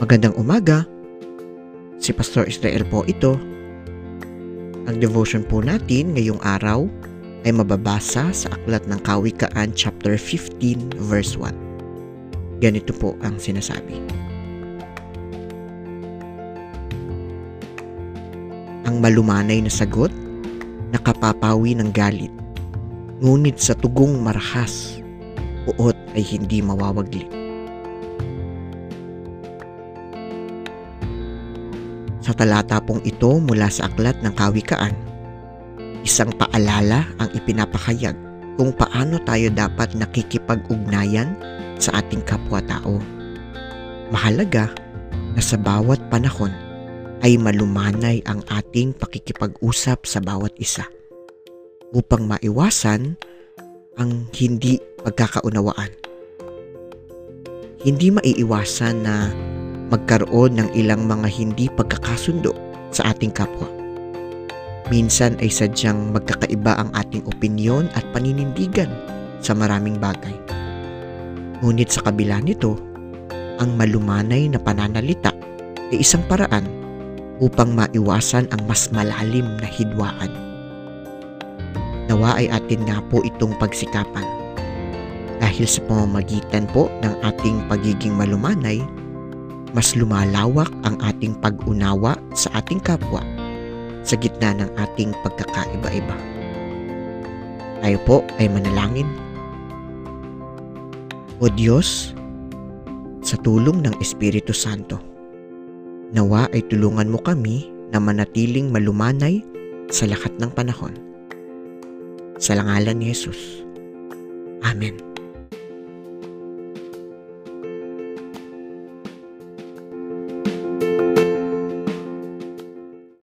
Magandang umaga. Si Pastor Israel po ito. Ang devotion po natin ngayong araw ay mababasa sa Aklat ng Kawikaan chapter 15 verse 1. Ganito po ang sinasabi. Ang malumanay na sagot, nakapapawi ng galit. Ngunit sa tugong marahas, uot ay hindi mawawaglit. Sa talata pong ito mula sa aklat ng kawikaan, isang paalala ang ipinapakayag kung paano tayo dapat nakikipag-ugnayan sa ating kapwa-tao. Mahalaga na sa bawat panahon ay malumanay ang ating pakikipag-usap sa bawat isa upang maiwasan ang hindi pagkakaunawaan. Hindi maiiwasan na magkaroon ng ilang mga hindi pagkakasundo sa ating kapwa. Minsan ay sadyang magkakaiba ang ating opinyon at paninindigan sa maraming bagay. Ngunit sa kabila nito, ang malumanay na pananalita ay isang paraan upang maiwasan ang mas malalim na hidwaan. Nawa ay atin nga po itong pagsikapan. Dahil sa pamamagitan po ng ating pagiging malumanay, mas lumalawak ang ating pag-unawa sa ating kapwa sa gitna ng ating pagkakaiba-iba. Tayo po ay manalangin. O Diyos, sa tulong ng Espiritu Santo, nawa ay tulungan mo kami na manatiling malumanay sa lahat ng panahon. Sa langalan ni Jesus. Amen.